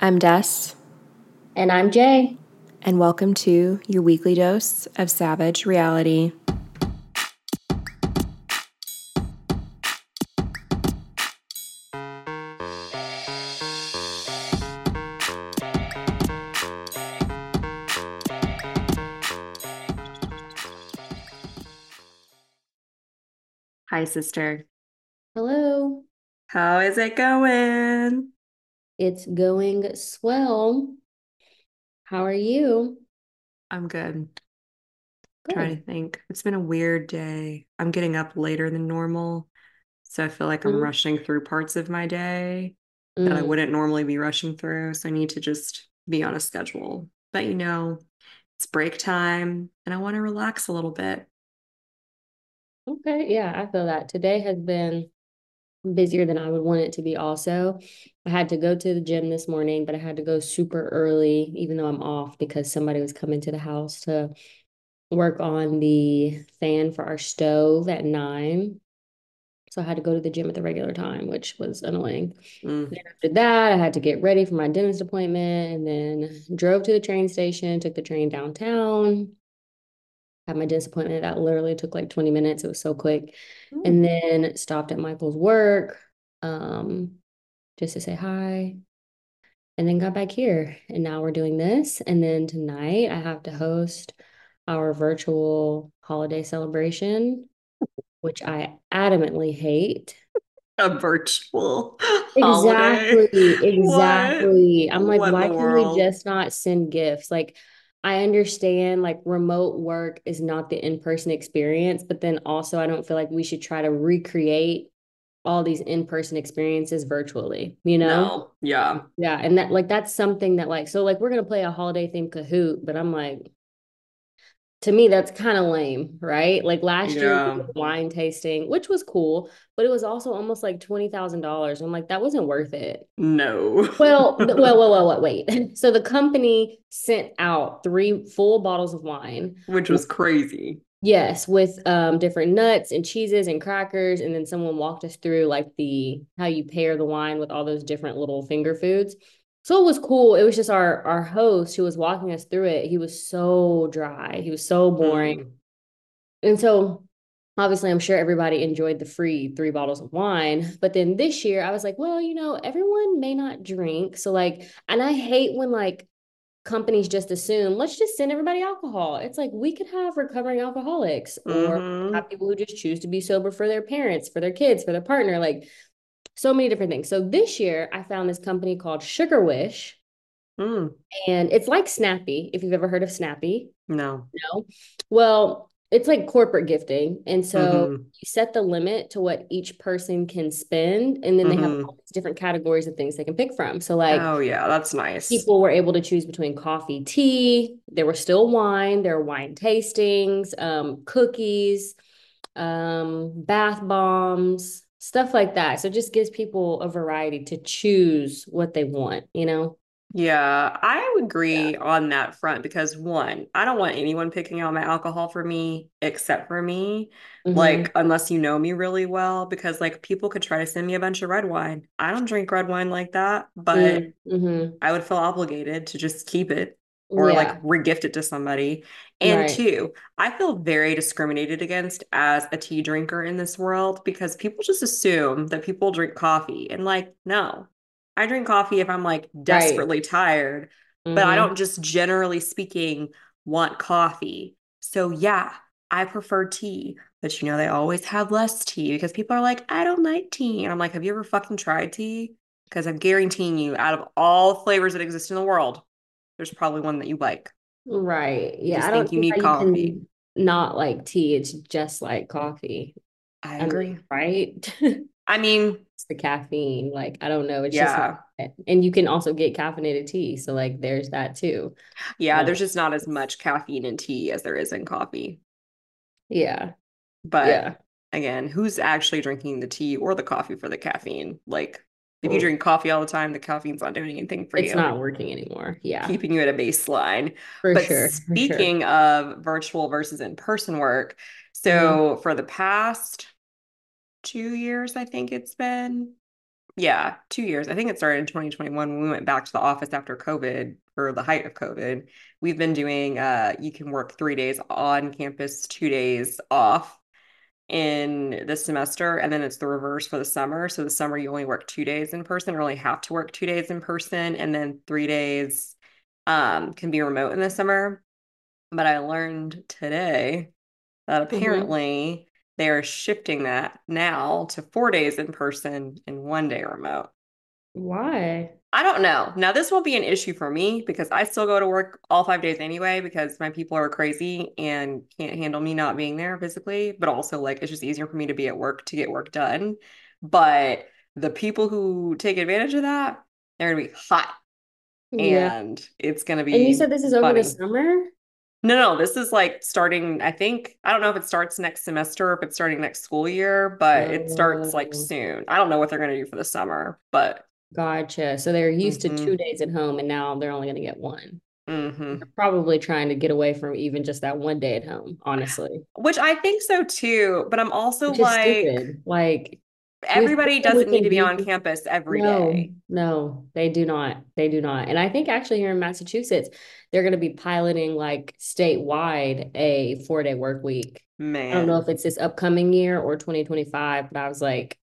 I'm Des, And I'm Jay. and welcome to your weekly dose of savage reality. Hi, sister. Hello. How is it going? It's going swell. How are you? I'm good. Good. Trying to think. It's been a weird day. I'm getting up later than normal. So I feel like I'm Mhm. rushing through parts of my day that I Mm, wouldn't normally be rushing through. So I need to just be on a schedule. But you know, it's break time and I want to relax a little bit. okay. Yeah, I feel that. Today has been busier than I would want it to be also. I had to go to the gym this morning, but I had to go super early, even though I'm off, because somebody was coming to the house to work on the fan for our stove at nine. So I had to go to the gym at the regular time, which was annoying. Mm. After that, I had to get ready for my dentist appointment and then drove to the train station, took the train downtown, had my dentist appointment. That literally took like 20 minutes. It was so quick. And then stopped at Michael's work um, just to say hi. And then got back here. And now we're doing this. And then tonight, I have to host our virtual holiday celebration, which I adamantly hate. A virtual holiday. Exactly, What? exactly. I'm like, What why can't we just not send gifts? Like, I understand like remote work is not the in-person experience, but then also I don't feel like we should try to recreate all these in-person experiences virtually, you know? No. Yeah. Yeah, and that like that's something that like so like we're gonna play a holiday themed Kahoot, but I'm like, to me that's kind of lame, right? Like last year Yeah. did wine tasting, which was cool, but it was also almost like twenty thousand dollars. I'm like, that wasn't worth it. No. Well, well, well, well, well, wait. So the company sent out three full bottles of wine. Which was crazy. Yes, with um different nuts and cheeses and crackers, and then someone walked us through like the how you pair the wine with all those different little finger foods. So it was cool. It was just our our host who was walking us through it. He was so dry. He was so boring. Mm. And so obviously I'm sure everybody enjoyed the free three bottles of wine. But then this year I was like, well, you know, everyone may not drink. So like, and I hate when like companies just assume, let's just send everybody alcohol. It's like we could have recovering alcoholics or Mhm. have people who just choose to be sober for their parents, for their kids, for their partner, like so many different things. So this year I found this company called Sugar Wish. Mm. And it's like Snappy, if you've ever heard of Snappy. No. No. Well, it's like corporate gifting. And so Mhm. you set the limit to what each person can spend. And then they have Mhm. all these different categories of things they can pick from. So, like, Oh yeah, that's nice. people were able to choose between coffee, tea, there were still wine, there were wine tastings, um, cookies, um, bath bombs, stuff like that. So it just gives people a variety to choose what they want, you know? Yeah, I would agree on that front because one, I don't want anyone picking out my alcohol for me except for me. Mhm. Like, unless you know me really well, because like people could try to send me a bunch of red wine. I don't drink red wine like that, but Mm-hmm. I would feel obligated to just keep it or Yeah, like regift it to somebody. And right. two, I feel very discriminated against as a tea drinker in this world because people just assume that people drink coffee. And like, no, I drink coffee if I'm like Right. desperately tired, but I Mm-hmm. don't just generally speaking want coffee. So yeah, I prefer tea. But you know, they always have less tea because people are like, I don't like tea. And I'm like, have you ever fucking tried tea? Because I'm guaranteeing you, out of all flavors that exist in the world, there's probably one that you like. Right. Yeah, just I think don't you see need you coffee. can not like tea. It's just like coffee. I I mean, agree. right? I mean, It's the caffeine. Like, I don't know. It's just yeah. like, and you can also get caffeinated tea. So like there's that too. Yeah, Um, there's just not as much caffeine in tea as there is in coffee. yeah. But Yeah. again, who's actually drinking the tea or the coffee for the caffeine? Like, if you drink coffee all the time, the caffeine's not doing anything for It's you, It's not working anymore. Yeah. keeping you at a baseline. For But sure. For sure. speaking of virtual versus in-person work, Mm-hmm. so for the past two years, I think it's been, Yeah, two years. I think it started in 2021 when we went back to the office after COVID or the height of COVID. We've been doing uh you can work three days on campus, two days off in the semester, and then it's the reverse for the summer. So the summer you only work two days in person, or only have to work two days in person, and then three days um can be remote in the summer. But I learned today that Mm-hmm. apparently they're shifting that now to four days in person and one day remote. Why? I don't know. Now, this won't be an issue for me because I still go to work all five days anyway because my people are crazy and can't handle me not being there physically. But also, like, it's just easier for me to be at work to get work done. But the people who take advantage of that, they're gonna be hot Yeah. and it's gonna be. And you said this is over the summer? No, no, this is like starting, I think, I don't know if it starts next semester or if it's starting next school year, but it starts like Oh. soon. I don't know what they're gonna do for the summer, but Gotcha. So they're used to Mhm. two days at home and now they're only going to get one. mhm. They're probably trying to get away from even just that one day at home, honestly. Which I think so too, but I'm also like stupid. Like, everybody doesn't need to be on campus every no, day. no, they do not. They do not. And I think actually here in Massachusetts, they're going to be piloting like statewide a four day work week. Man, I don't know if it's this upcoming year or 2025, but I was like,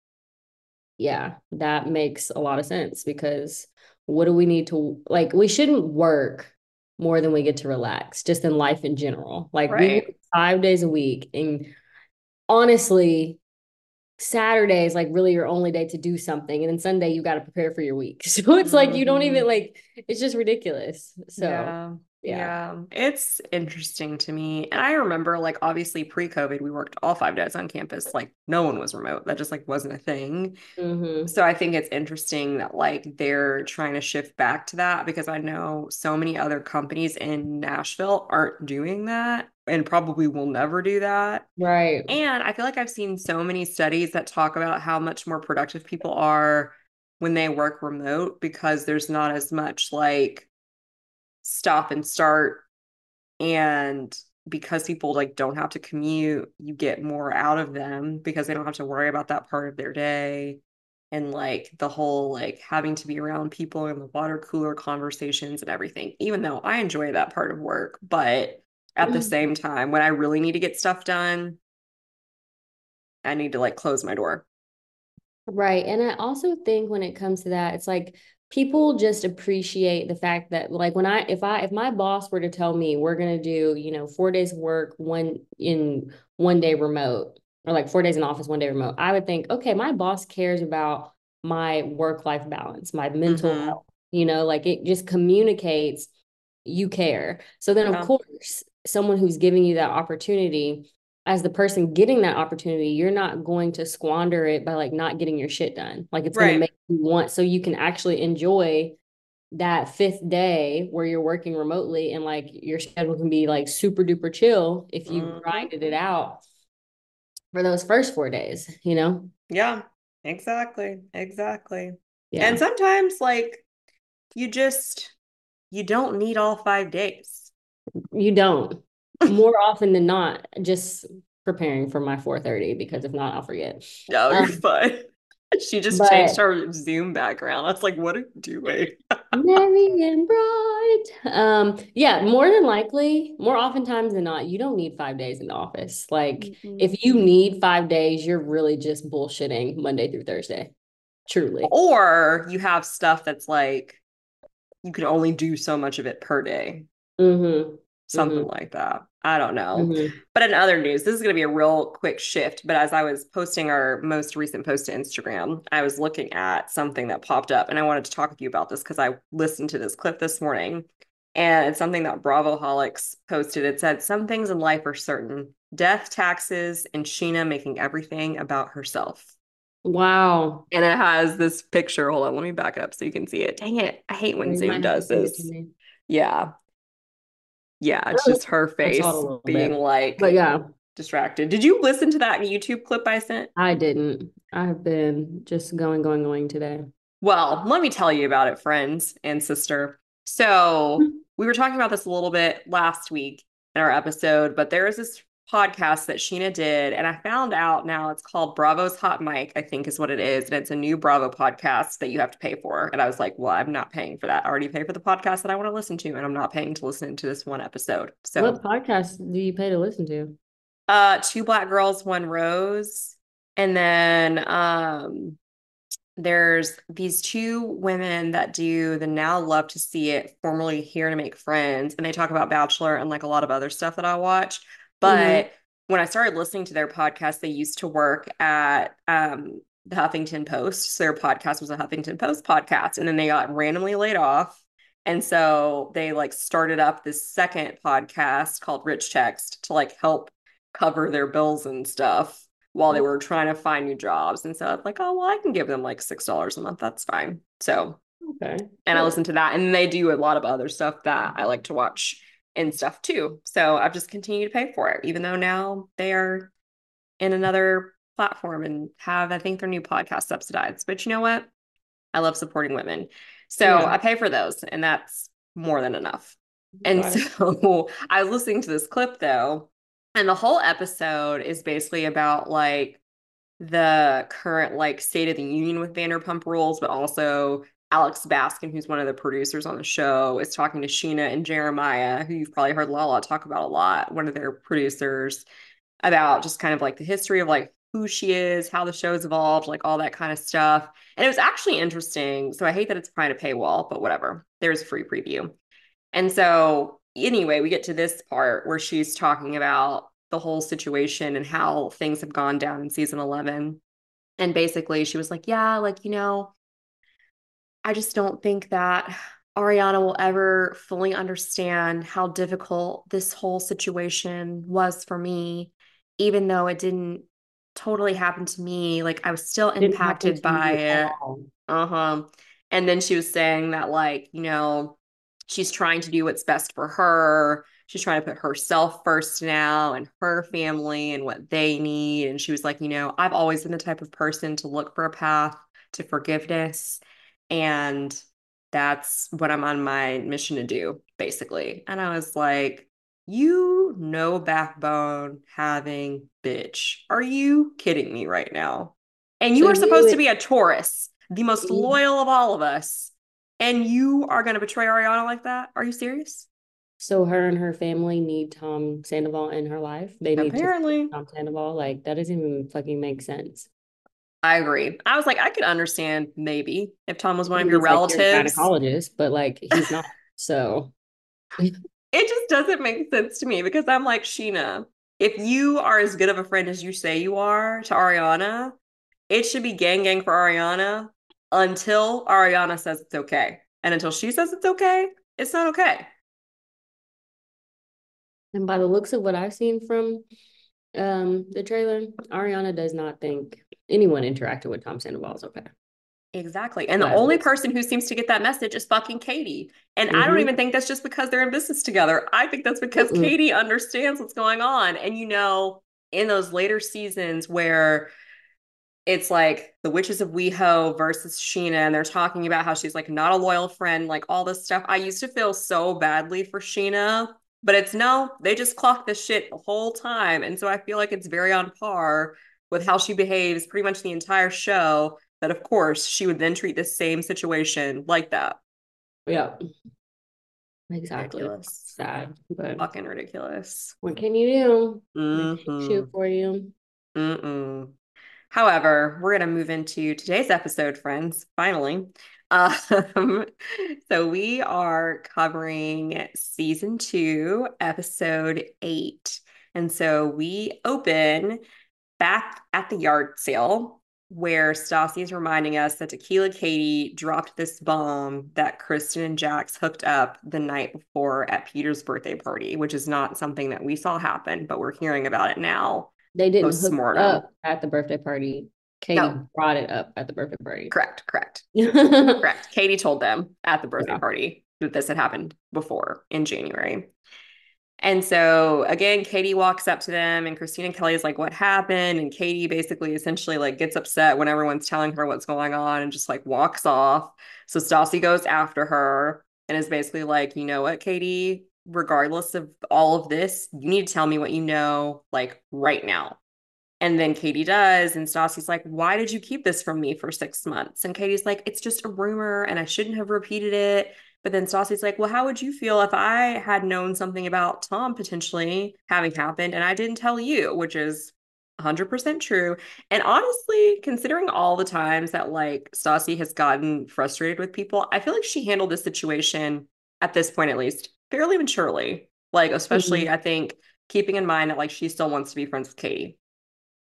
yeah, that makes a lot of sense because what do we need to like? We shouldn't work more than we get to relax, just in life in general. Like we Right. work five days a week, and honestly, Saturday is like really your only day to do something, and then Sunday you got to prepare for your week. So it's like you don't even Mhm. like. It's just ridiculous. So Yeah. Yeah. Yeah. It's interesting to me. And I remember like obviously pre-COVID, we worked all five days on campus. Like no one was remote. That just like wasn't a thing. Mhm. So I think it's interesting that like they're trying to shift back to that because I know so many other companies in Nashville aren't doing that and probably will never do that. Right. And I feel like I've seen so many studies that talk about how much more productive people are when they work remote because there's not as much like stop and start and because people like don't have to commute, you get more out of them because they don't have to worry about that part of their day. And like the whole like having to be around people and the water cooler conversations and everything, even though I enjoy that part of work, but at the Mhm. same time, when I really need to get stuff done, I need to like close my door. Right. And I also think when it comes to that, it's like people just appreciate the fact that like when I if I if my boss were to tell me we're gonna do, you know, four days work, one in one day remote, or like four days in office, one day remote, I would think, okay, my boss cares about my work-life balance, my mental Mhm. health, you know, like it just communicates you care. So then Yeah. of course, someone who's giving you that opportunity as the person getting that opportunity, you're not going to squander it by like not getting your shit done. Like it's going to make you want so you can actually enjoy that fifth day where you're working remotely and like your schedule can be like super duper chill if you Mhm. grinded it out for those first four days, you know? Yeah, exactly. Exactly. Yeah. And sometimes like you just you don't need all five days. You don't. More often than not, just preparing for my 4:30 because if not, I'll forget. No, you're Um, fine. She just but- changed her Zoom background. That's like, what are you doing? Merry and bright. Um, yeah, more than likely, more oftentimes than not, you don't need five days in the office. Like, Mhm. if you need five days, you're really just bullshitting Monday through Thursday. Truly. Or you have stuff that's like you can only do so much of it per day. Mm-hmm. Something like that. I don't know. Mm-hmm. But in other news, this is going to be a real quick shift. But as I was posting our most recent post to Instagram, I was looking at something that popped up and I wanted to talk with you about this because I listened to this clip this morning and it's something that Bravo Holics posted. It said, Some things in life are certain death, taxes, and Scheana making everything about herself. Wow. And it has this picture. Hold on, let me back it up so you can see it. Dang it. I hate when Zoom might have to does send it to this. Yeah. Yeah, it's just her face saw it a little being bit. like But yeah, distracted. Did you listen to that YouTube clip I sent? I didn't. I've been just going, going, going today. Well, let me tell you about it, friends and sister. So, hmm. we were talking about this a little bit last week in our episode, but there is this podcast that Scheana did, and I found out now it's called Bravo's Hot Mic, I think is what it is. And it's a new Bravo podcast that you have to pay for. And I was like, well, I'm not paying for that. I already pay for the podcast that I want to listen to, and I'm not paying to listen to this one episode. So what podcast do you pay to listen to? Uh two black girls, one rose. And then um there's these two women that do the now love to see it formerly here to make friends and they talk about bachelor and like a lot of other stuff that i watch but mm-hmm. when I started listening to their podcast, they used to work at um, the Huffington Post. So their podcast was a Huffington Post podcast. And then they got randomly laid off. And so they like started up this second podcast called Rich Text to like help cover their bills and stuff while they were trying to find new jobs. And so I'm like, oh, well, I can give them like $6 a month. That's fine. So, okay. And I listen to that. And they do a lot of other stuff that I like to watch and stuff too. So I've just continued to pay for it, even though now they are in another platform and have, I think, their new podcast subsidized. But you know what? I love supporting women. So yeah. I pay for those, and that's more than enough. And so I was listening to this clip though, and the whole episode is basically about like the current like state of the union with Vanderpump Rules, but also Alex Baskin, who's one of the producers on the show, is talking to Scheana and Jeremiah, who you've probably heard Lala talk about a lot, one of their producers, about just kind of like the history of like who she is, how the show's evolved, like all that kind of stuff. And it was actually interesting. So I hate that it's behind a paywall, but whatever. There's a free preview. And so anyway, we get to this part where she's talking about the whole situation and how things have gone down in season 11. And basically, she was like, Yeah, like, you know, I just don't think that Ariana will ever fully understand how difficult this whole situation was for me, even though it didn't totally happen to me. Like I was still impacted by it. Uh huh. And then she was saying that, like, you know, she's trying to do what's best for her. She's trying to put herself first now and her family and what they need. And she was like, you know, I've always been the type of person to look for a path to forgiveness and that's what I'm on my mission to do, basically. And I was like, you no backbone having bitch. Are you kidding me right now? And you so are supposed to be a Taurus, the most mm-hmm. loyal of all of us. And you are going to betray Ariana like that? Are you serious? So her and her family need Tom Sandoval in her life. They need apparently Tom Sandoval. Like that doesn't even fucking make sense. I agree. I was like, I could understand maybe if Tom was one of your relatives. Like gynecologist, but like he's not. so it just doesn't make sense to me because I'm like, Scheana. if you are as good of a friend as you say you are to Ariana, it should be gang gang for Ariana until Ariana says it's okay. And until she says it's okay, it's not okay. And by the looks of what I've seen from um the trailer, Ariana does not think anyone interacting with Tom Sandoval is okay. Exactly. And the only person who seems to get that message is fucking Katie. And mm-hmm. I don't mm-hmm. even think that's just because they're in business together. I think that's because mm Katie understands what's going on. And you know, in those later seasons where it's like the witches of WeHo versus Scheana, and they're talking about how she's like not a loyal friend, like all this stuff. I used to feel so badly for Scheana, but it's no, they just clocked this shit the whole time. And so I feel like it's very on par with how she behaves pretty much the entire show that of course she would then treat the same situation like that. Yeah. Exactly. Ridiculous. sad but fucking ridiculous. what can you do? Mm-hmm. shoot for you. Mm-mm. however we're going to move into today's episode friends finally. Um, so we are covering season two episode eight. And so we open back at the yard sale where Stassi is reminding us that Tequila Katie dropped this bomb that Kristen and Jax hooked up the night before at Peter's birthday party, which is not something that we saw happen, but we're hearing about it now. They didn't hook up at the birthday party. Katie no. brought it up at the birthday party. Correct, correct. correct. Katie told them at the birthday yeah. party that this had happened before in January. And so again, Katie walks up to them and Kristina Kelly is like, what happened? And Katie basically essentially like gets upset when everyone's telling her what's going on and just like walks off. So Stassi goes after her and is basically like, you know what, Katie, regardless of all of this, you need to tell me what you know, like right now. And then Katie does. And Stassi's like, Why did you keep this from me for six months? And Katie's like, It's just a rumor and I shouldn't have repeated it. But then Stassi's like, Well, how would you feel if I had known something about Tom potentially having happened and I didn't tell you, which is 100% true. And honestly, considering all the times that like Stassi has gotten frustrated with people, I feel like she handled this situation at this point, at least, fairly maturely. Like, especially, mm-hmm. I think, keeping in mind that like she still wants to be friends with Katie.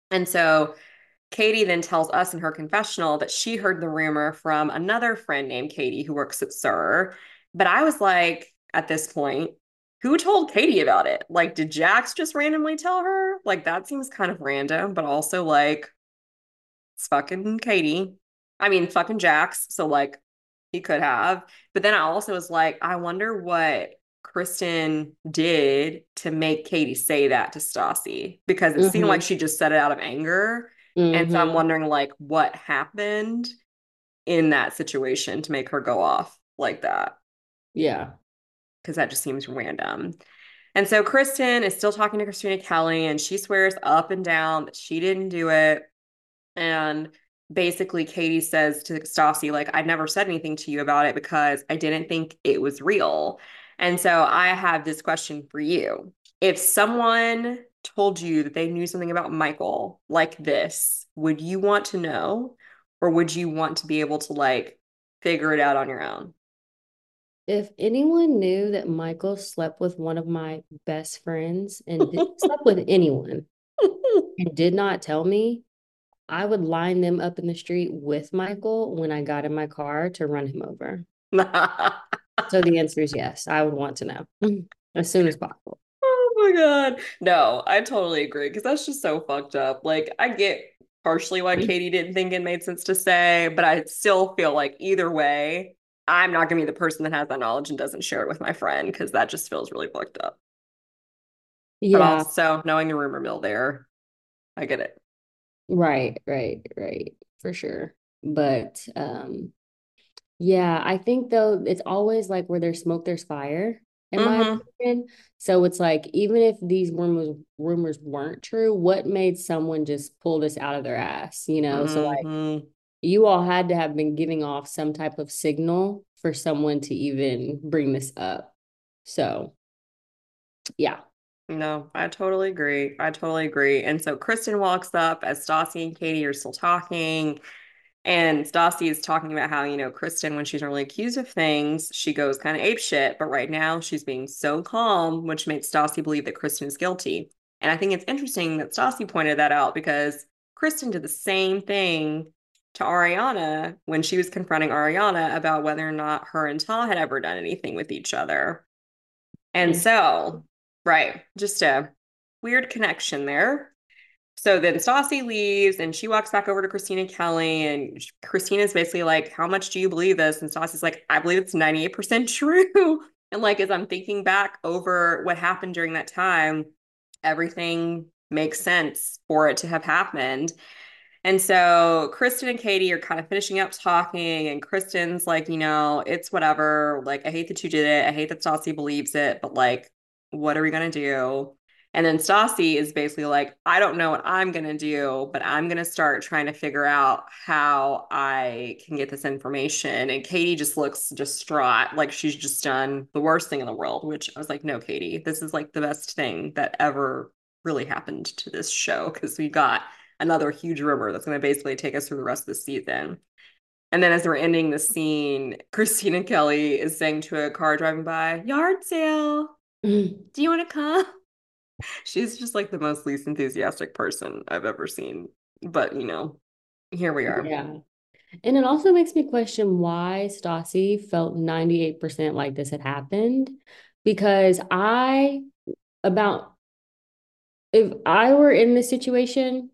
And so Katie then tells us in her confessional that she heard the rumor from another friend named Katie who works at SUR. But I was like, at this point, who told Katie about it? Like, did Jax just randomly tell her? Like, that seems kind of random, but also like, it's fucking Katie. I mean, fucking Jax. So, like, he could have. But then I also was like, I wonder what Kristen did to make Katie say that to Stassi because it mm-hmm. seemed like she just said it out of anger. Mm-hmm. And so I'm mm-hmm. wondering like what happened in that situation to make her go off like that. Yeah. Cuz that just seems random. And so Kristen is still talking to Kristina Kelly and she swears up and down that she didn't do it. And basically Katie says to Stassi like I've never said anything to you about it because I didn't think it was real. And so I have this question for you. If someone told you that they knew something about Michael like this, would you want to know or would you want to be able to like figure it out on your own? If anyone knew that Michael slept with one of my best friends and slept with anyone and did not tell me, I would line them up in the street with Michael when I got in my car to run him over. so the answer is yes. I would want to know as soon as possible. Oh my god. No, I totally agree because that's just so fucked up. Like I get partially why mm-hmm. Katie didn't think it made sense to say, but I still feel like either way, I'm not gonna be the person that has that knowledge and doesn't share it with my friend because that just feels really fucked up. Yeah. But also knowing the rumor mill there, I get it. Right, right, right. For sure. But um yeah, I think though it's always like where there's smoke, there's fire, in mm-hmm. my opinion. So it's like even if these rumors rumors weren't true, what made someone just pull this out of their ass? You know, mm-hmm. so like mm-hmm. You all had to have been giving off some type of signal for someone to even bring this up. So yeah. No, I totally agree. I totally agree. And so Kristen walks up as Stassi and Katie are still talking. And Stassi is talking about how, you know, Kristen, when she's normally accused of things, she goes kind of ape shit. But right now she's being so calm, which makes Stassi believe that Kristen is guilty. And I think it's interesting that Stassi pointed that out because Kristen did the same thing to Ariana when she was confronting Ariana about whether or not her and Tom had ever done anything with each other. And mm-hmm. so, right, just a weird connection there. So then Stassi leaves and she walks back over to Kristina Kelly. And Kristina's basically like, How much do you believe this? And Stassi's like, I believe it's 98% true. and like, as I'm thinking back over what happened during that time, everything makes sense for it to have happened. And so Kristen and Katie are kind of finishing up talking, and Kristen's like, you know, it's whatever. Like, I hate that you did it. I hate that Stassi believes it, but like, what are we going to do? And then Stassi is basically like, I don't know what I'm going to do, but I'm going to start trying to figure out how I can get this information. And Katie just looks distraught, like she's just done the worst thing in the world, which I was like, no, Katie, this is like the best thing that ever really happened to this show because we got another huge rumor that's going to basically take us through the rest of the season. And then as we're ending the scene, Kristina Kelly is saying to a car driving by, yard sale. Do you want to come? She's just like the most least enthusiastic person I've ever seen. But, you know, here we are. Yeah. And it also makes me question why Stassi felt 98% like this had happened. Because I, about, if I were in this situation,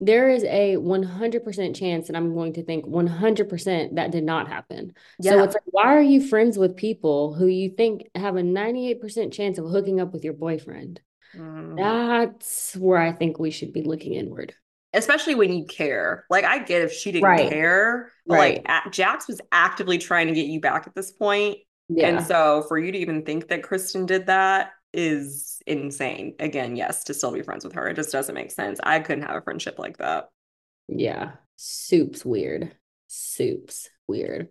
there is a 100% chance that I'm going to think 100% that did not happen. Yeah. So it's like, why are you friends with people who you think have a 98% chance of hooking up with your boyfriend? Mm. That's where I think we should be looking inward. Especially when you care. Like, I get if she didn't right. care, but right. like Jax was actively trying to get you back at this point. Yeah. And so for you to even think that Kristen did that is insane. Again, yes, to still be friends with her. It just doesn't make sense. I couldn't have a friendship like that. Yeah. Soup's weird. Soup's weird.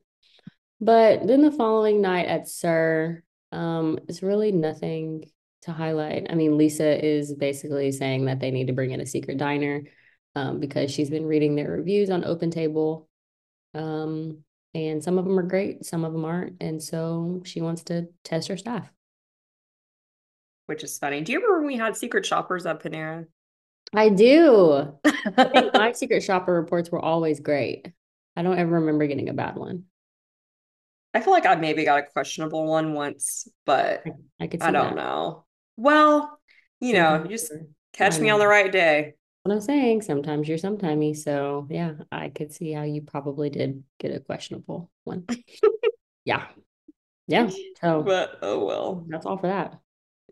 But then the following night at SUR, um, it's really nothing to highlight. I mean, Lisa is basically saying that they need to bring in a secret diner um, because she's been reading their reviews on Open Table. Um, and some of them are great, some of them aren't. And so she wants to test her staff. Which is funny. Do you remember when we had secret shoppers at Panera? I do. I my secret shopper reports were always great. I don't ever remember getting a bad one. I feel like I maybe got a questionable one once, but I, I could I don't that. know. Well, you know, just catch me on the right day. What I'm saying, sometimes you're sometimey. So yeah, I could see how you probably did get a questionable one. yeah. Yeah. So but oh well. That's all for that.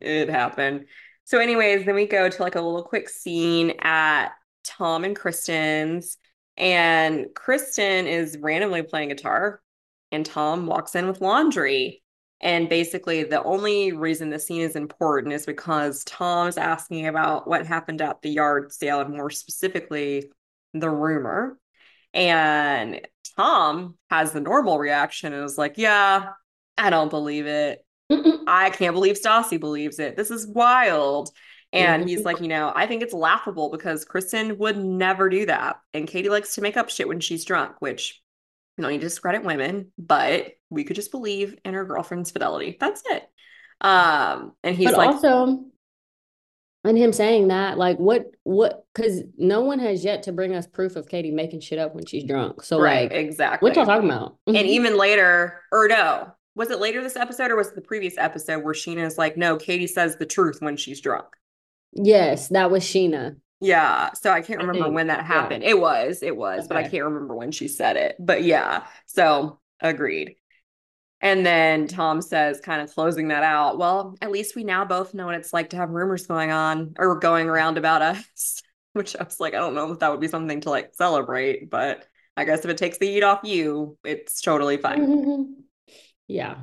It happened. So, anyways, then we go to like a little quick scene at Tom and Kristen's. And Kristen is randomly playing guitar, and Tom walks in with laundry. And basically, the only reason the scene is important is because Tom's asking about what happened at the yard sale, and more specifically, the rumor. And Tom has the normal reaction and is like, Yeah, I don't believe it. I can't believe Stassi believes it. This is wild. And he's like, you know, I think it's laughable because Kristen would never do that. And Katie likes to make up shit when she's drunk, which you don't need to discredit women, but we could just believe in her girlfriend's fidelity. That's it. Um, and he's but like also and him saying that, like, what, what, because no one has yet to bring us proof of Katie making shit up when she's drunk. So, right, like, exactly. What y'all talking about? and even later, or no, was it later this episode or was it the previous episode where Scheana's like, no, Katie says the truth when she's drunk? Yes, that was Scheana. Yeah. So I can't remember I when that happened. Yeah. It was, it was, okay. but I can't remember when she said it. But yeah. So agreed. And then Tom says, kind of closing that out, well, at least we now both know what it's like to have rumors going on or going around about us, which I was like, I don't know if that would be something to like celebrate, but I guess if it takes the heat off you, it's totally fine. Yeah.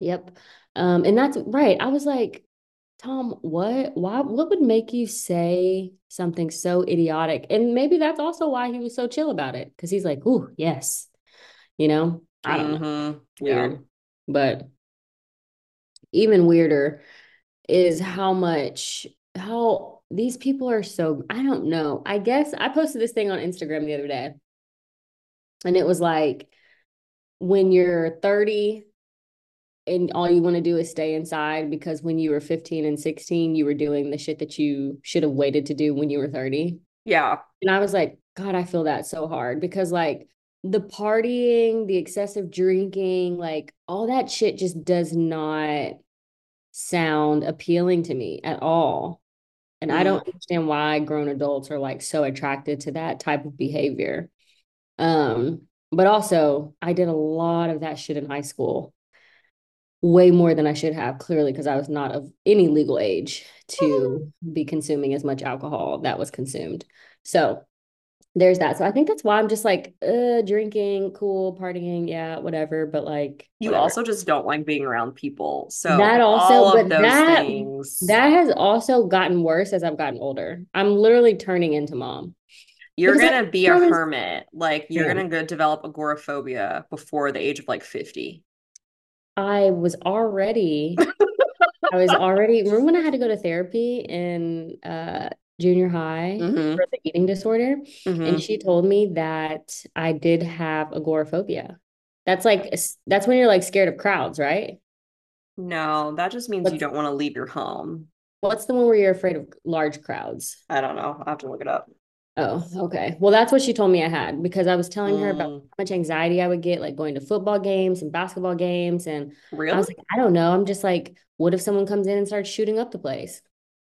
Yep. Um, and that's right. I was like, Tom, what, why, what would make you say something so idiotic? And maybe that's also why he was so chill about it. Cause he's like, ooh, yes. You know, I don't mm-hmm. know. Weird. Yeah. But even weirder is how much, how these people are so, I don't know. I guess I posted this thing on Instagram the other day. And it was like, when you're 30 and all you want to do is stay inside because when you were 15 and 16 you were doing the shit that you should have waited to do when you were 30 yeah. And i was like god i feel that so hard. Because like the partying the excessive drinking like all that shit just does not sound appealing to me at all. And mm. i don't understand why grown adults are like so attracted to that type of behavior. Um but also, I did a lot of that shit in high school, way more than I should have, clearly, because I was not of any legal age to be consuming as much alcohol that was consumed. So there's that. So I think that's why I'm just like, uh, drinking, cool, partying, yeah, whatever. But like, you whatever. also just don't like being around people. So that also, but that things... that has also gotten worse as I've gotten older. I'm literally turning into mom. You're because gonna be a hermit. Like you're yeah. gonna go develop agoraphobia before the age of like 50. I was already I was already remember when I had to go to therapy in uh junior high mm-hmm. for the eating disorder mm-hmm. and she told me that I did have agoraphobia. That's like that's when you're like scared of crowds, right? No, that just means What's, you don't want to leave your home. What's the one where you're afraid of large crowds? I don't know. I have to look it up. Oh, okay. Well, that's what she told me I had because I was telling her about mm. how much anxiety I would get, like going to football games and basketball games. And really? I was like, I don't know. I'm just like, what if someone comes in and starts shooting up the place?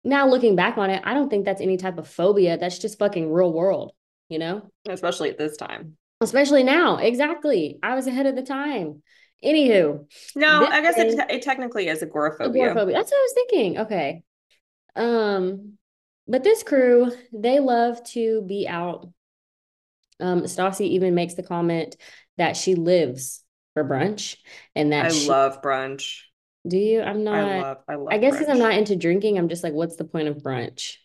Now, looking back on it, I don't think that's any type of phobia. That's just fucking real world, you know? Especially at this time. Especially now. Exactly. I was ahead of the time. Anywho. No, I guess it, it technically is agoraphobia. Agoraphobia. That's what I was thinking. Okay. Um, but this crew, they love to be out. Um, Stassi even makes the comment that she lives for brunch. And that I she, love brunch. do you? I'm not, I love, I love I guess because I'm not into drinking, I'm just like, what's the point of brunch?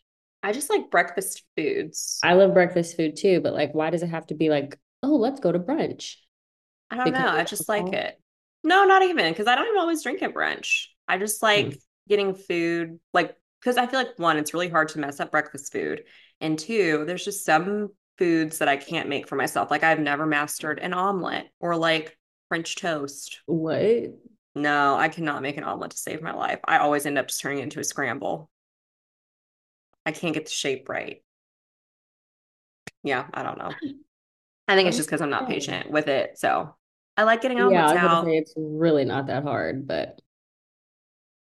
I just like breakfast foods. I love breakfast food too, but like, why does it have to be like, oh, let's go to brunch? I don't Because know. I just like it. No, not even because I don't even always drink at brunch. I just like getting food, like, because I feel like one, it's really hard to mess up breakfast food. And two, there's just some foods that I can't make for myself. Like, I've never mastered an omelet or like French toast. What? No, I cannot make an omelet to save my life. I always end up just turning it into a scramble. I can't get the shape right. Yeah, I don't know. I think it's just because I'm not patient with it. So I like getting Yeah, omelets I was out. say it's really not that hard, but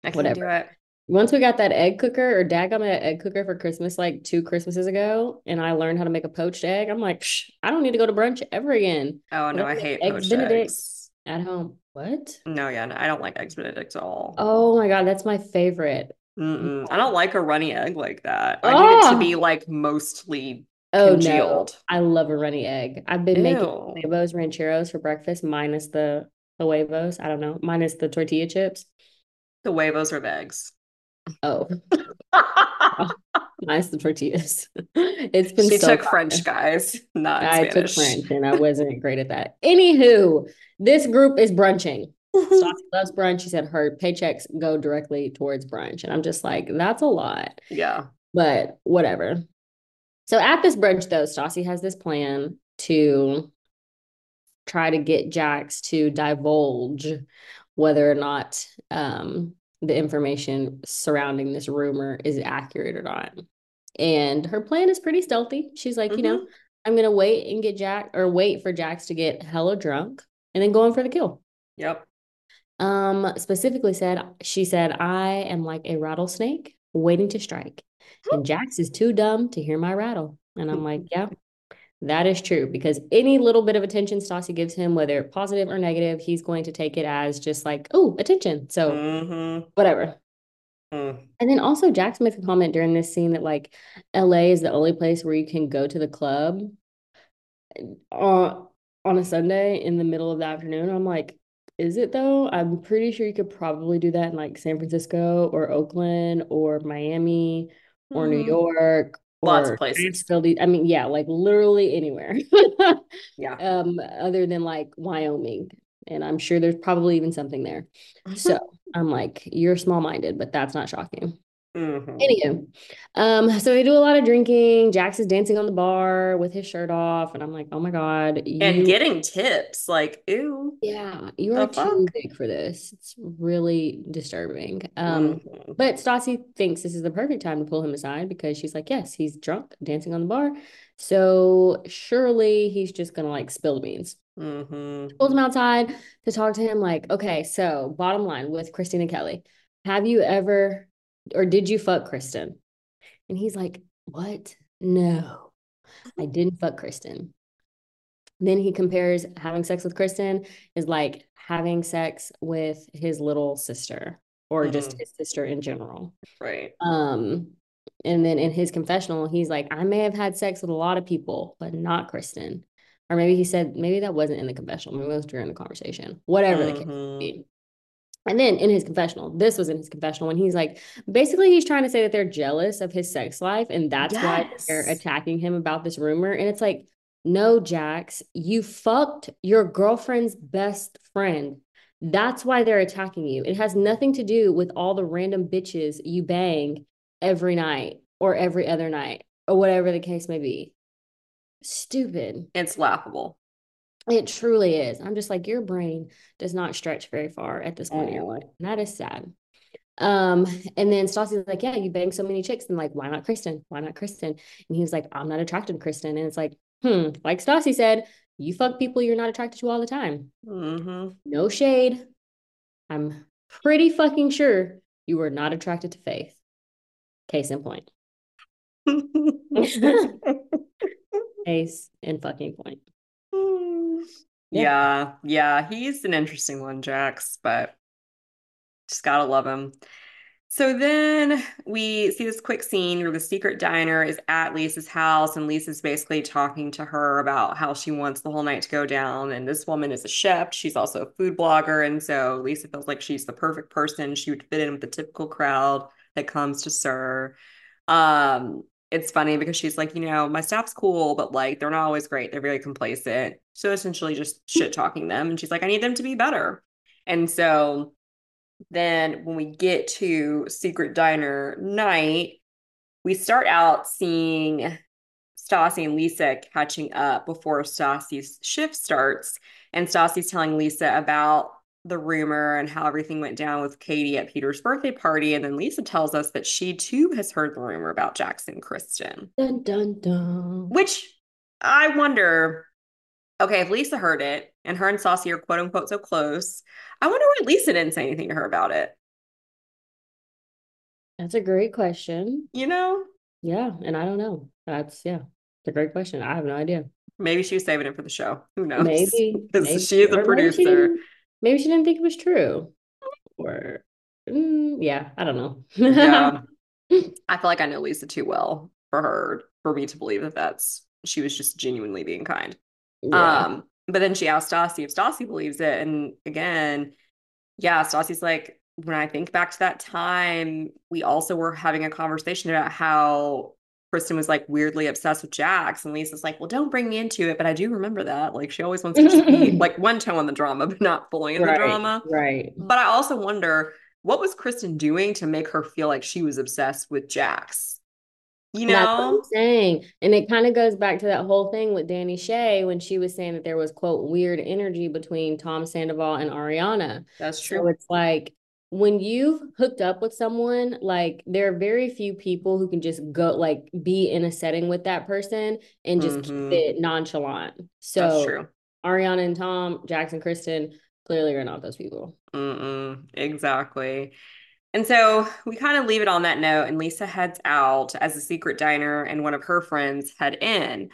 I can't do it. Once we got that egg cooker, or Dad got me that egg cooker for Christmas like two Christmases ago, and I learned how to make a poached egg. I'm like, Psh, I don't need to go to brunch ever again. Oh no, I I hate eggs poached Benedict eggs. at home. What? No, yeah, no, I don't like eggs Benedict at all. Oh my God, that's my favorite. Mm-mm. I don't like a runny egg like that. I need it to be Oh, like mostly oh no. I love a runny egg. I've been making Ew. huevos rancheros for breakfast, minus the the huevos. I don't know, minus the tortilla chips. The huevos are the eggs. Oh, minus the tortillas. It's been She so took French, guys, not I took French and I wasn't great at that. Anywho, this group is brunching. Stassi loves brunch. She said her paychecks go directly towards brunch. And I'm just like, that's a lot, Yeah. but whatever. So at this brunch, though, Stassi has this plan to try to get Jax to divulge whether or not um, the information surrounding this rumor is accurate or not. And her plan is pretty stealthy. She's like, you know, Mhm. I'm gonna wait and get Jack or wait for Jax to get hella drunk and then go in for the kill. Yep. Um, specifically said she said, I am like a rattlesnake waiting to strike. And Jax is too dumb to hear my rattle. And I'm like, yeah, that is true. Because any little bit of attention Stassi gives him, whether positive or negative, he's going to take it as just like, oh, attention. So Mm-hmm. whatever. Mm. And then also makes a comment during this scene that like LA is the only place where you can go to the club on on a Sunday in the middle of the afternoon. I'm like, is it though? I'm pretty sure you could probably do that in like San Francisco or Oakland or Miami or New Mhm. York Lots of places. I mean, yeah, like literally anywhere. Yeah. Um, other than like Wyoming. And I'm sure there's probably even something there. So I'm like, you're small-minded, but that's not shocking. Mhm. Anywho, um, so they do a lot of drinking. Jax is dancing on the bar with his shirt off, and I'm like, oh my God, And getting tips, like, ew. yeah, you are too big for this. It's really disturbing. Um, Mhm. but Stassi thinks this is the perfect time to pull him aside because she's like, yes, he's drunk, dancing on the bar. So surely he's just gonna like spill the beans. Mhm. Pulls him outside to talk to him, like, okay, so bottom line with Kristina Kelly, have you ever or did you fuck Kristen? And he's like, What? No, I didn't fuck Kristen. Then he compares having sex with Kristen is like having sex with his little sister or just Mhm. his sister in general. Right. Um, and then in his confessional, he's like, I may have had sex with a lot of people, but not Kristen. Or maybe he said, maybe that wasn't in the confessional, maybe it was during the conversation, whatever the case be. And then in his confessional, this was in his confessional when he's like, basically, he's trying to say that they're jealous of his sex life, and that's why they're attacking him about this rumor. And it's like, no, Jax, you fucked your girlfriend's best friend. That's why they're attacking you. It has nothing to do with all the random bitches you bang every night or every other night or whatever the case may be. Stupid. It's laughable. It truly is. I'm just like, your brain does not stretch very far at this point in your life. And that is sad. Um, and then Stassi's like, Yeah, you bang so many chicks. And like, why not Kristen? Why not Kristen? And he was like, I'm not attracted to Kristen. And it's like, hmm, like Stassi said, you fuck people you're not attracted to all the time. Mhm. No shade. I'm pretty fucking sure you were not attracted to Faith. Case in point. Case in fucking point. Yeah, yeah, he's an interesting one, Jax, but just gotta love him. So then we see this quick scene where the secret diner is at Lisa's house, and Lisa's basically talking to her about how she wants the whole night to go down. And this woman is a chef. She's also a food blogger. And so Lisa feels like she's the perfect person. She would fit in with the typical crowd that comes to SUR. Um, it's funny because she's like, you know, my staff's cool, but like they're not always great. They're very complacent. So essentially just shit talking them. And she's like, I need them to be better. And so then when we get to Secret Diner night, we start out seeing Stassi and Lisa catching up before Stassi's shift starts. And Stassi's telling Lisa about the rumor and how everything went down with Katie at Peter's birthday party. And then Lisa tells us that she too has heard the rumor about Jax and Kristen. Dun dun dun. Which I wonder okay, if Lisa heard it and her and Stassi are quote unquote so close, I wonder why Lisa didn't say anything to her about it. That's a great question. You know? Yeah. And I don't know. That's, yeah, it's a great question. I have no idea. Maybe she was saving it for the show. Who knows? Maybe. maybe. she is a producer. Maybe she, didn't think it was true. Or, mm, yeah, I don't know. yeah. I feel like I know Lisa too well for her, for me to believe that that's, she was just genuinely being kind. Yeah. Um, but then she asked Stassi if Stassi believes it. And again, yeah, Stassi's like, when I think back to that time, we also were having a conversation about how Kristen was like weirdly obsessed with Jax. And Lisa's like, well, don't bring me into it. But I do remember that. Like she always wants to be like one toe in the drama, but not fully in right, the drama. Right. But I also wonder what was Kristen doing to make her feel like she was obsessed with Jax? You know, I'm saying, and it kind of goes back to that whole thing with Scheana Shay when she was saying that there was quote weird energy between Tom Sandoval and Ariana. That's true. So it's like when you've hooked up with someone, like there are very few people who can just go like be in a setting with that person and just mm-hmm. keep it nonchalant. So Ariana and Tom, Jax and, Kristen, clearly are not those people. Mm-mm, exactly. And so we kind of leave it on that note, and Lisa heads out as a secret diner, and one of her friends head in.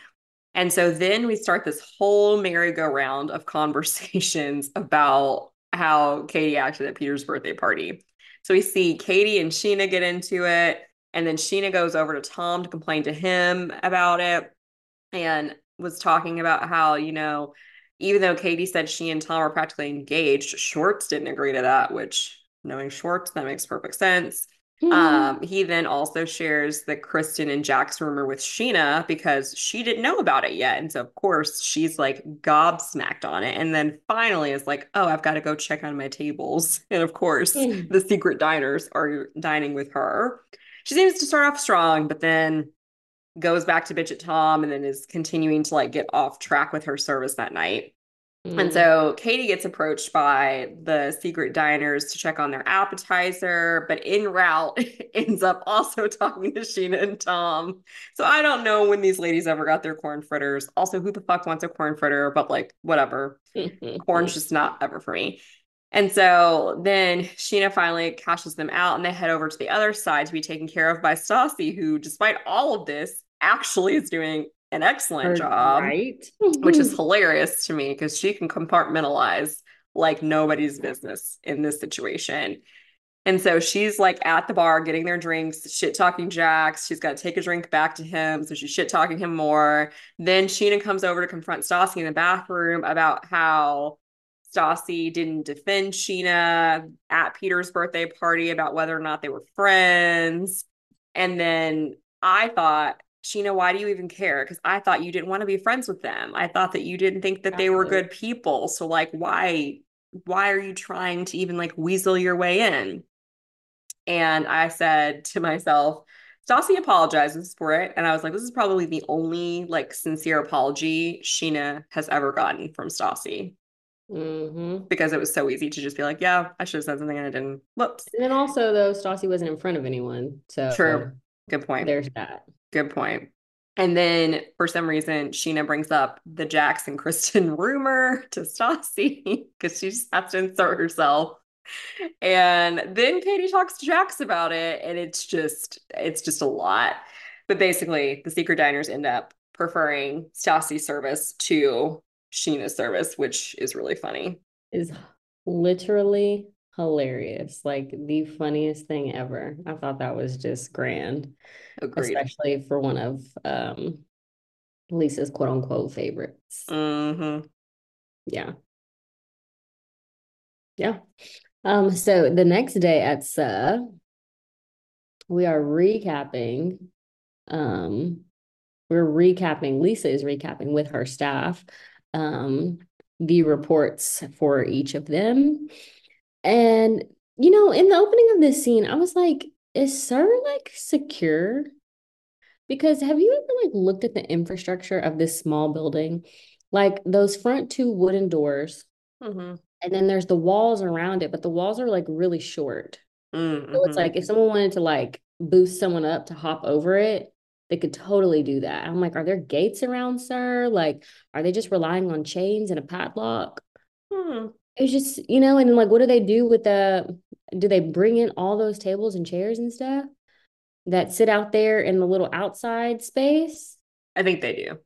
And so then we start this whole merry-go-round of conversations about how Katie acted at Peter's birthday party. So we see Katie and Scheana get into it, and then Scheana goes over to Tom to complain to him about it and was talking about how, you know, even though Katie said she and Tom were practically engaged, Schwartz didn't agree to that, which knowing Schwartz, that makes perfect sense. Mm-hmm. Um, he then also shares the Kristen and Jax rumor with Scheana because she didn't know about it yet. And so, of course, she's like gobsmacked on it. And then finally is like, oh, I've got to go check on my tables. And of course, mm-hmm. the secret diners are dining with her. She seems to start off strong, but then goes back to bitch at Tom and then is continuing to like get off track with her service that night. Mm. And so Katie gets approached by the secret diners to check on their appetizer, but en route ends up also talking to Scheana and Tom. So I don't know when these ladies ever got their corn fritters. Also, who the fuck wants a corn fritter? But like, whatever. Corn's just not ever for me. And so then Scheana finally cashes them out and they head over to the other side to be taken care of by Stassi, who, despite all of this, actually is doing an excellent job, right? which is hilarious to me because she can compartmentalize like nobody's business in this situation. And so she's like at the bar getting their drinks, shit talking Jax. She's got to take a drink back to him. So she's shit talking him more. Then Scheana comes over to confront Stassi in the bathroom about how Stassi didn't defend Scheana at Peter's birthday party about whether or not they were friends. And then I thought Scheana, why do you even care? Because I thought you didn't want to be friends with them. I thought that you didn't think that they were good people. So like why why are you trying to even like weasel your way in? And I said to myself, Stassi apologizes for it. And I was like, this is probably the only like sincere apology Scheana has ever gotten from Stassi. Mm-hmm. Because it was so easy to just be like, yeah, I should have said something and I didn't. Whoops. And then also though, Stassi wasn't in front of anyone. So true. Good point. There's that. Good point. And then for some reason, Scheana brings up the Jax and Kristen rumor to Stassi because she just has to insert herself. And then Katie talks to Jax about it, and it's just it's just a lot. But basically, the secret diners end up preferring Stassi's service to Scheana's service, which is really funny. Is literally hilarious. Like the funniest thing ever. I thought that was just grand. Agreed. Especially for one of um Lisa's quote unquote favorites. Mm-hmm. Yeah. Yeah. Um, so the next day at SUR, we are recapping. Um, we're recapping, Lisa is recapping with her staff um the reports for each of them. And you know, in the opening of this scene, I was like, is SUR like secure? Because have you ever like looked at the infrastructure of this small building? Like those front two wooden doors, Mm-hmm. and then there's the walls around it, but the walls are like really short. Mm-hmm. So it's like if someone wanted to like boost someone up to hop over it, they could totally do that. I'm like, are there gates around, SUR? Like, are they just relying on chains and a padlock? hmm. It's just, you know, and like, what do they do with the, do they bring in all those tables and chairs and stuff that sit out there in the little outside space? I think they do.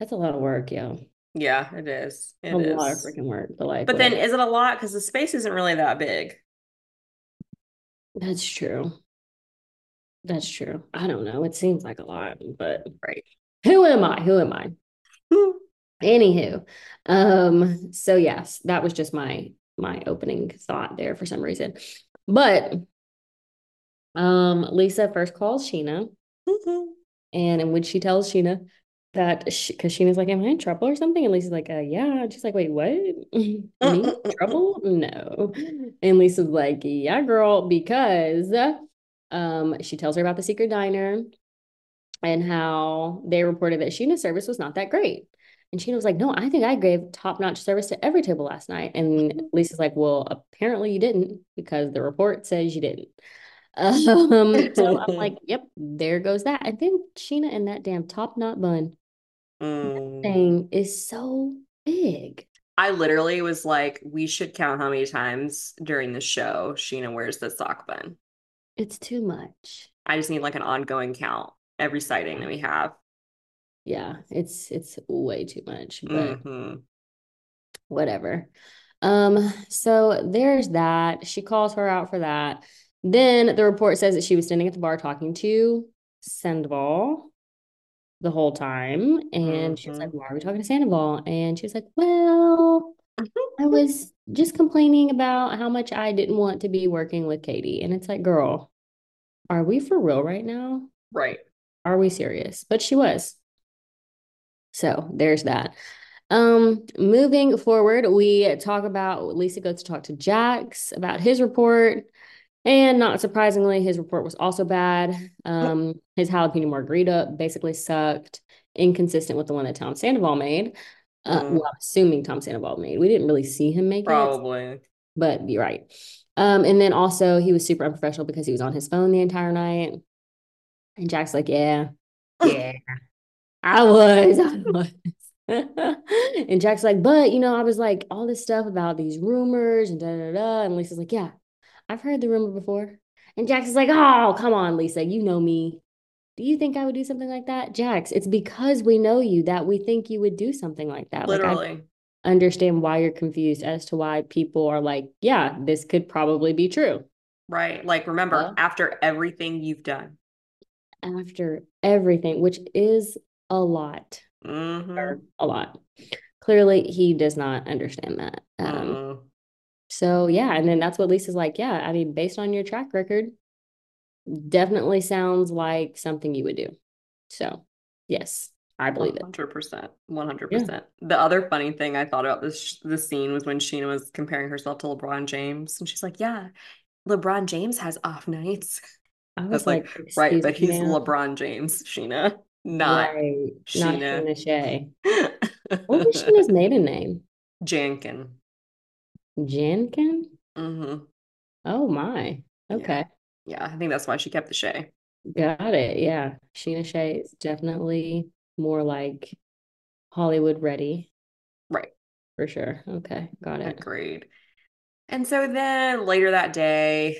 That's a lot of work, yo. Yeah, it is. It a is. lot of freaking work. But like, But then is it a lot? Because the space isn't really that big. that's true. That's true. I don't know. It seems like a lot, but Right. who am I? Who am I? Anywho, um, so yes, that was just my my opening thought there for some reason. But um, Lisa first calls Scheana, and in which she tells Scheana that because Scheana's like, "Am I in trouble or something?" And Lisa's like, "Uh, yeah." And she's like, "Wait, what? Me in trouble? No." And Lisa's like, "Yeah, girl," because um, she tells her about the secret diner and how they reported that Scheana's service was not that great. And Scheana was like, no, I think I gave top notch service to every table last night. And Lisa's like, well, apparently you didn't because the report says you didn't. Um, so I'm like, yep, there goes that. I think Scheana and that damn top knot bun Mm. thing is so big. I literally was like, we should count how many times during the show Scheana wears the sock bun. It's too much. I just need like an ongoing count every sighting that we have. Yeah, it's it's way too much, but Mhm. whatever. Um, so there's that. She calls her out for that. Then the report says that she was standing at the bar talking to Sandoval the whole time. And she was like, Mhm. Why are we talking to Sandoval? And she was like, Well, I was just complaining about how much I didn't want to be working with Katie. And it's like, girl, are we for real right now? Right. Are we serious? But she was. So there's that. Um, moving forward, we talk about Lisa goes to talk to Jax about his report. And not surprisingly, his report was also bad. Um, his jalapeno margarita basically sucked, inconsistent with the one that Tom Sandoval made. Uh, Mm. well, I'm assuming Tom Sandoval made. We didn't really see him make it, Probably. but you're right. Um, and then also he was super unprofessional because he was on his phone the entire night. And Jax like, yeah, yeah, I was, I was. and Jax like, but you know, I was like all this stuff about these rumors and da da da. And Lisa's like, yeah, I've heard the rumor before. And Jax is like, oh, come on, Lisa, you know me. Do you think I would do something like that? Jax, it's because we know you that we think you would do something like that. Like, I Literally. understand why you're confused as to why people are like, yeah, this could probably be true. Right. Like, remember, after everything you've done. After everything, which is a lot, Mhm. a lot. Clearly, he does not understand that. Um. So yeah, and then that's what Lisa's like. Yeah, I mean, based on your track record, definitely sounds like something you would do. So yes, I believe it. 100%. 100%. The other funny thing I thought about this this scene was when Scheana was comparing herself to LeBron James. And she's like, yeah, LeBron James has off nights. I I was was like, like, right, but he's. LeBron James, Scheana, not right, not Scheana. Shay. What was Scheana's maiden name? Jankin. Jankin? hmm Oh my. Okay, Yeah, I think that's why she kept the Shay. got it. Yeah, Scheana Shay is definitely more like Hollywood ready Right. for sure. Okay, got it. Agreed. And so then later that day,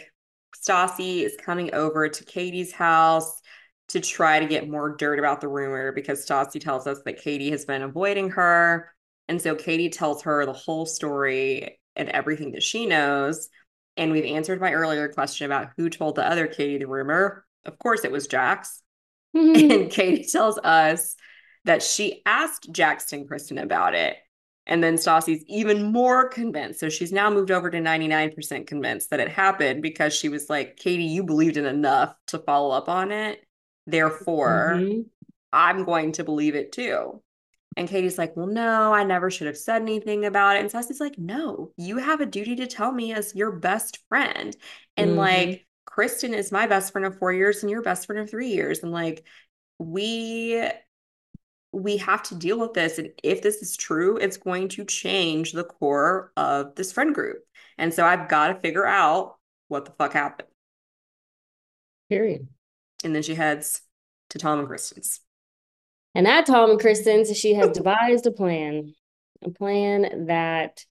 Stassi is coming over to Katie's house to try to get more dirt about the rumor because Stassi tells us that Katie has been avoiding her. And so Katie tells her the whole story and everything that she knows. And we've answered my earlier question about who told the other Katie the rumor. Of course, it was Jax. Mm-hmm. and Katie tells us that she asked Jackson Kristen about it. And then Stassi's even more convinced. So she's now moved over to 99% convinced that it happened because she was like, Katie, you believed in enough to follow up on it. Therefore, mm-hmm. I'm going to believe it too. And Katie's like, Well, no, I never should have said anything about it. And Stassi's like, No, you have a duty to tell me as your best friend. And mm-hmm. like, Kristen is my best friend of four years and your best friend of three years. And like, we we have to deal with this. And if this is true, it's going to change the core of this friend group. And so I've got to figure out what the fuck happened. Period. And then she heads to Tom and Kristen's. And at Tom and Kristen's, she has devised a plan, a plan that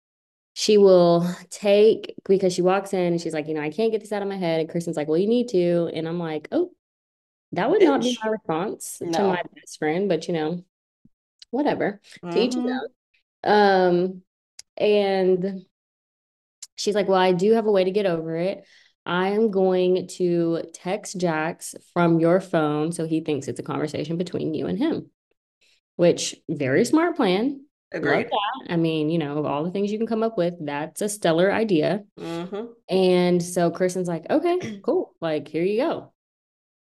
she will take because she walks in and she's like, you know, I can't get this out of my head. And Kristen's like, well, you need to. And I'm like, oh, that would not be my response no. to my best friend, but you know, whatever. Mm-hmm. To each his own. Um, and she's like, Well, I do have a way to get over it. I am going to text Jax from your phone so he thinks it's a conversation between you and him. Which very smart plan. Agreed. I mean, you know, of all the things you can come up with, that's a stellar idea. Mm-hmm. And so Kristen's like, okay, cool. Like, here you go.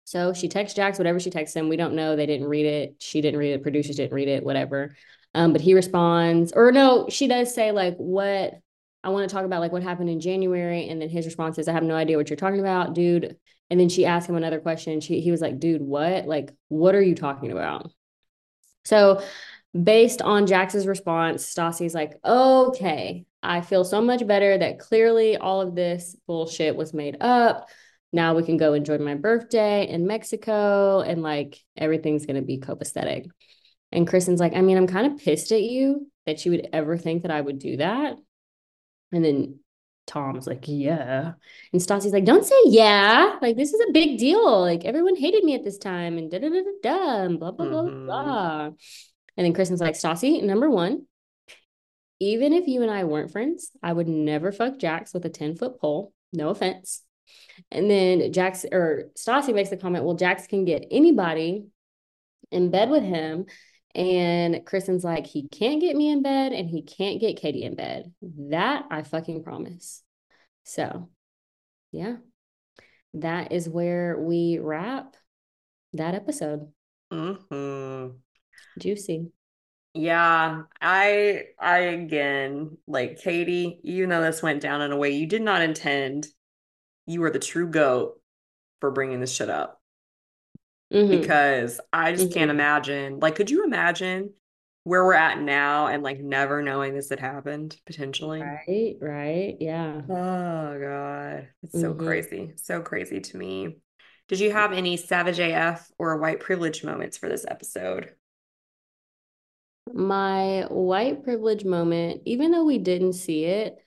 So she texts Jax whatever she texts him. We don't know. They didn't read it. She didn't read it. Producers didn't read it, whatever. Um, but he responds, or no, she does say, like, what I want to talk about, like, what happened in January. And then his response is, I have no idea what you're talking about, dude. And then she asked him another question. She, he was like, dude, what? Like, what are you talking about? So, based on Jax's response, Stassi's like, okay, I feel so much better that clearly all of this bullshit was made up now we can go enjoy my birthday in Mexico and like everything's to be copacetic. And Kristen's like, I mean, I'm kind of pissed at you that you would ever think that I would do that. And then Tom's like, yeah. And Stassi's like, don't say yeah. Like, this is a big deal. Like, everyone hated me at this time and da da da da da and blah, blah, blah, mm-hmm. blah. And then Kristen's like, Stassi, number one, even if you and I weren't friends, I would never fuck Jax with a 10 foot pole. No offense. And then Jax or Stassi makes the comment, well, Jax can get anybody in bed with him. And Kristen's like, he can't get me in bed and he can't get Katie in bed. That I fucking promise. So, yeah, that is where we wrap that episode. Mm-hmm. Juicy. Yeah, I I again like Katie, you know this went down in a way you did not intend you are the true goat for bringing this shit up. Mm-hmm. Because I just mm-hmm. can't imagine. Like, could you imagine where we're at now and like never knowing this had happened potentially? Right, right. Yeah. Oh, God. It's mm-hmm. so crazy. So crazy to me. Did you have any Savage AF or white privilege moments for this episode? My white privilege moment, even though we didn't see it,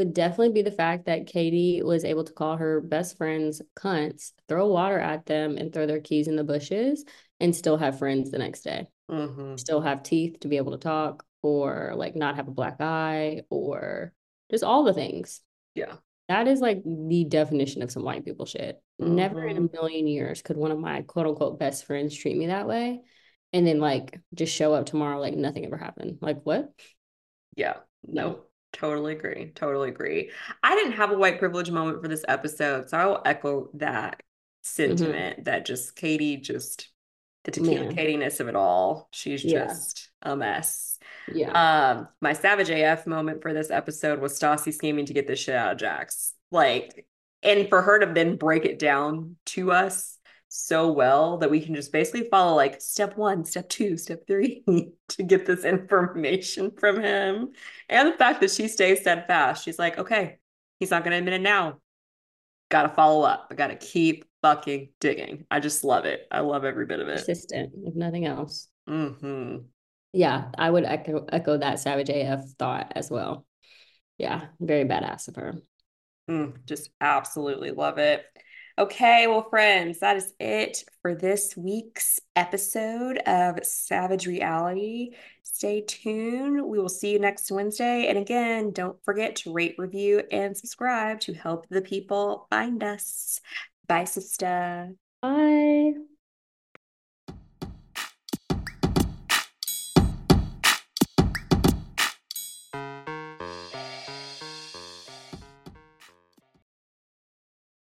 would definitely be the fact that Katie was able to call her best friends cunts, throw water at them, and throw their keys in the bushes and still have friends the next day. Mm-hmm. Still have teeth to be able to talk, or like not have a black eye, or just all the things. Yeah. That is like the definition of some white people shit. Mm-hmm. Never in a mm-hmm. million years could one of my quote unquote best friends treat me that way and then like just show up tomorrow like nothing ever happened. Like what? Yeah. No. Totally agree. Totally agree. I didn't have a white privilege moment for this episode, so I will echo that mm-hmm. sentiment mm-hmm. that just Katie just the tequila Katiness of it all. She's yeah. just a mess. Yeah. Um, my savage AF moment for this episode was Stassi scheming to get this shit out of Jax. Like, and for her to then break it down to us so well that we can just basically follow like step one, step two, step three to get this information from him. And the fact that she stays steadfast. She's like, okay, he's not going to admit it now. Got to follow up. I got to keep fucking digging. I just love it. I love every bit of it. Persistent, if nothing else. Mm-hmm. Yeah, I would echo echo that Savage AF thought as well. Yeah, very badass of her. Mm, just absolutely love it. Okay, well, friends, that is it for this week's episode of Savage Reality. Stay tuned. We will see you next Wednesday. And again, don't forget to rate, review, and subscribe to help the people find us. Bye, sister. Bye.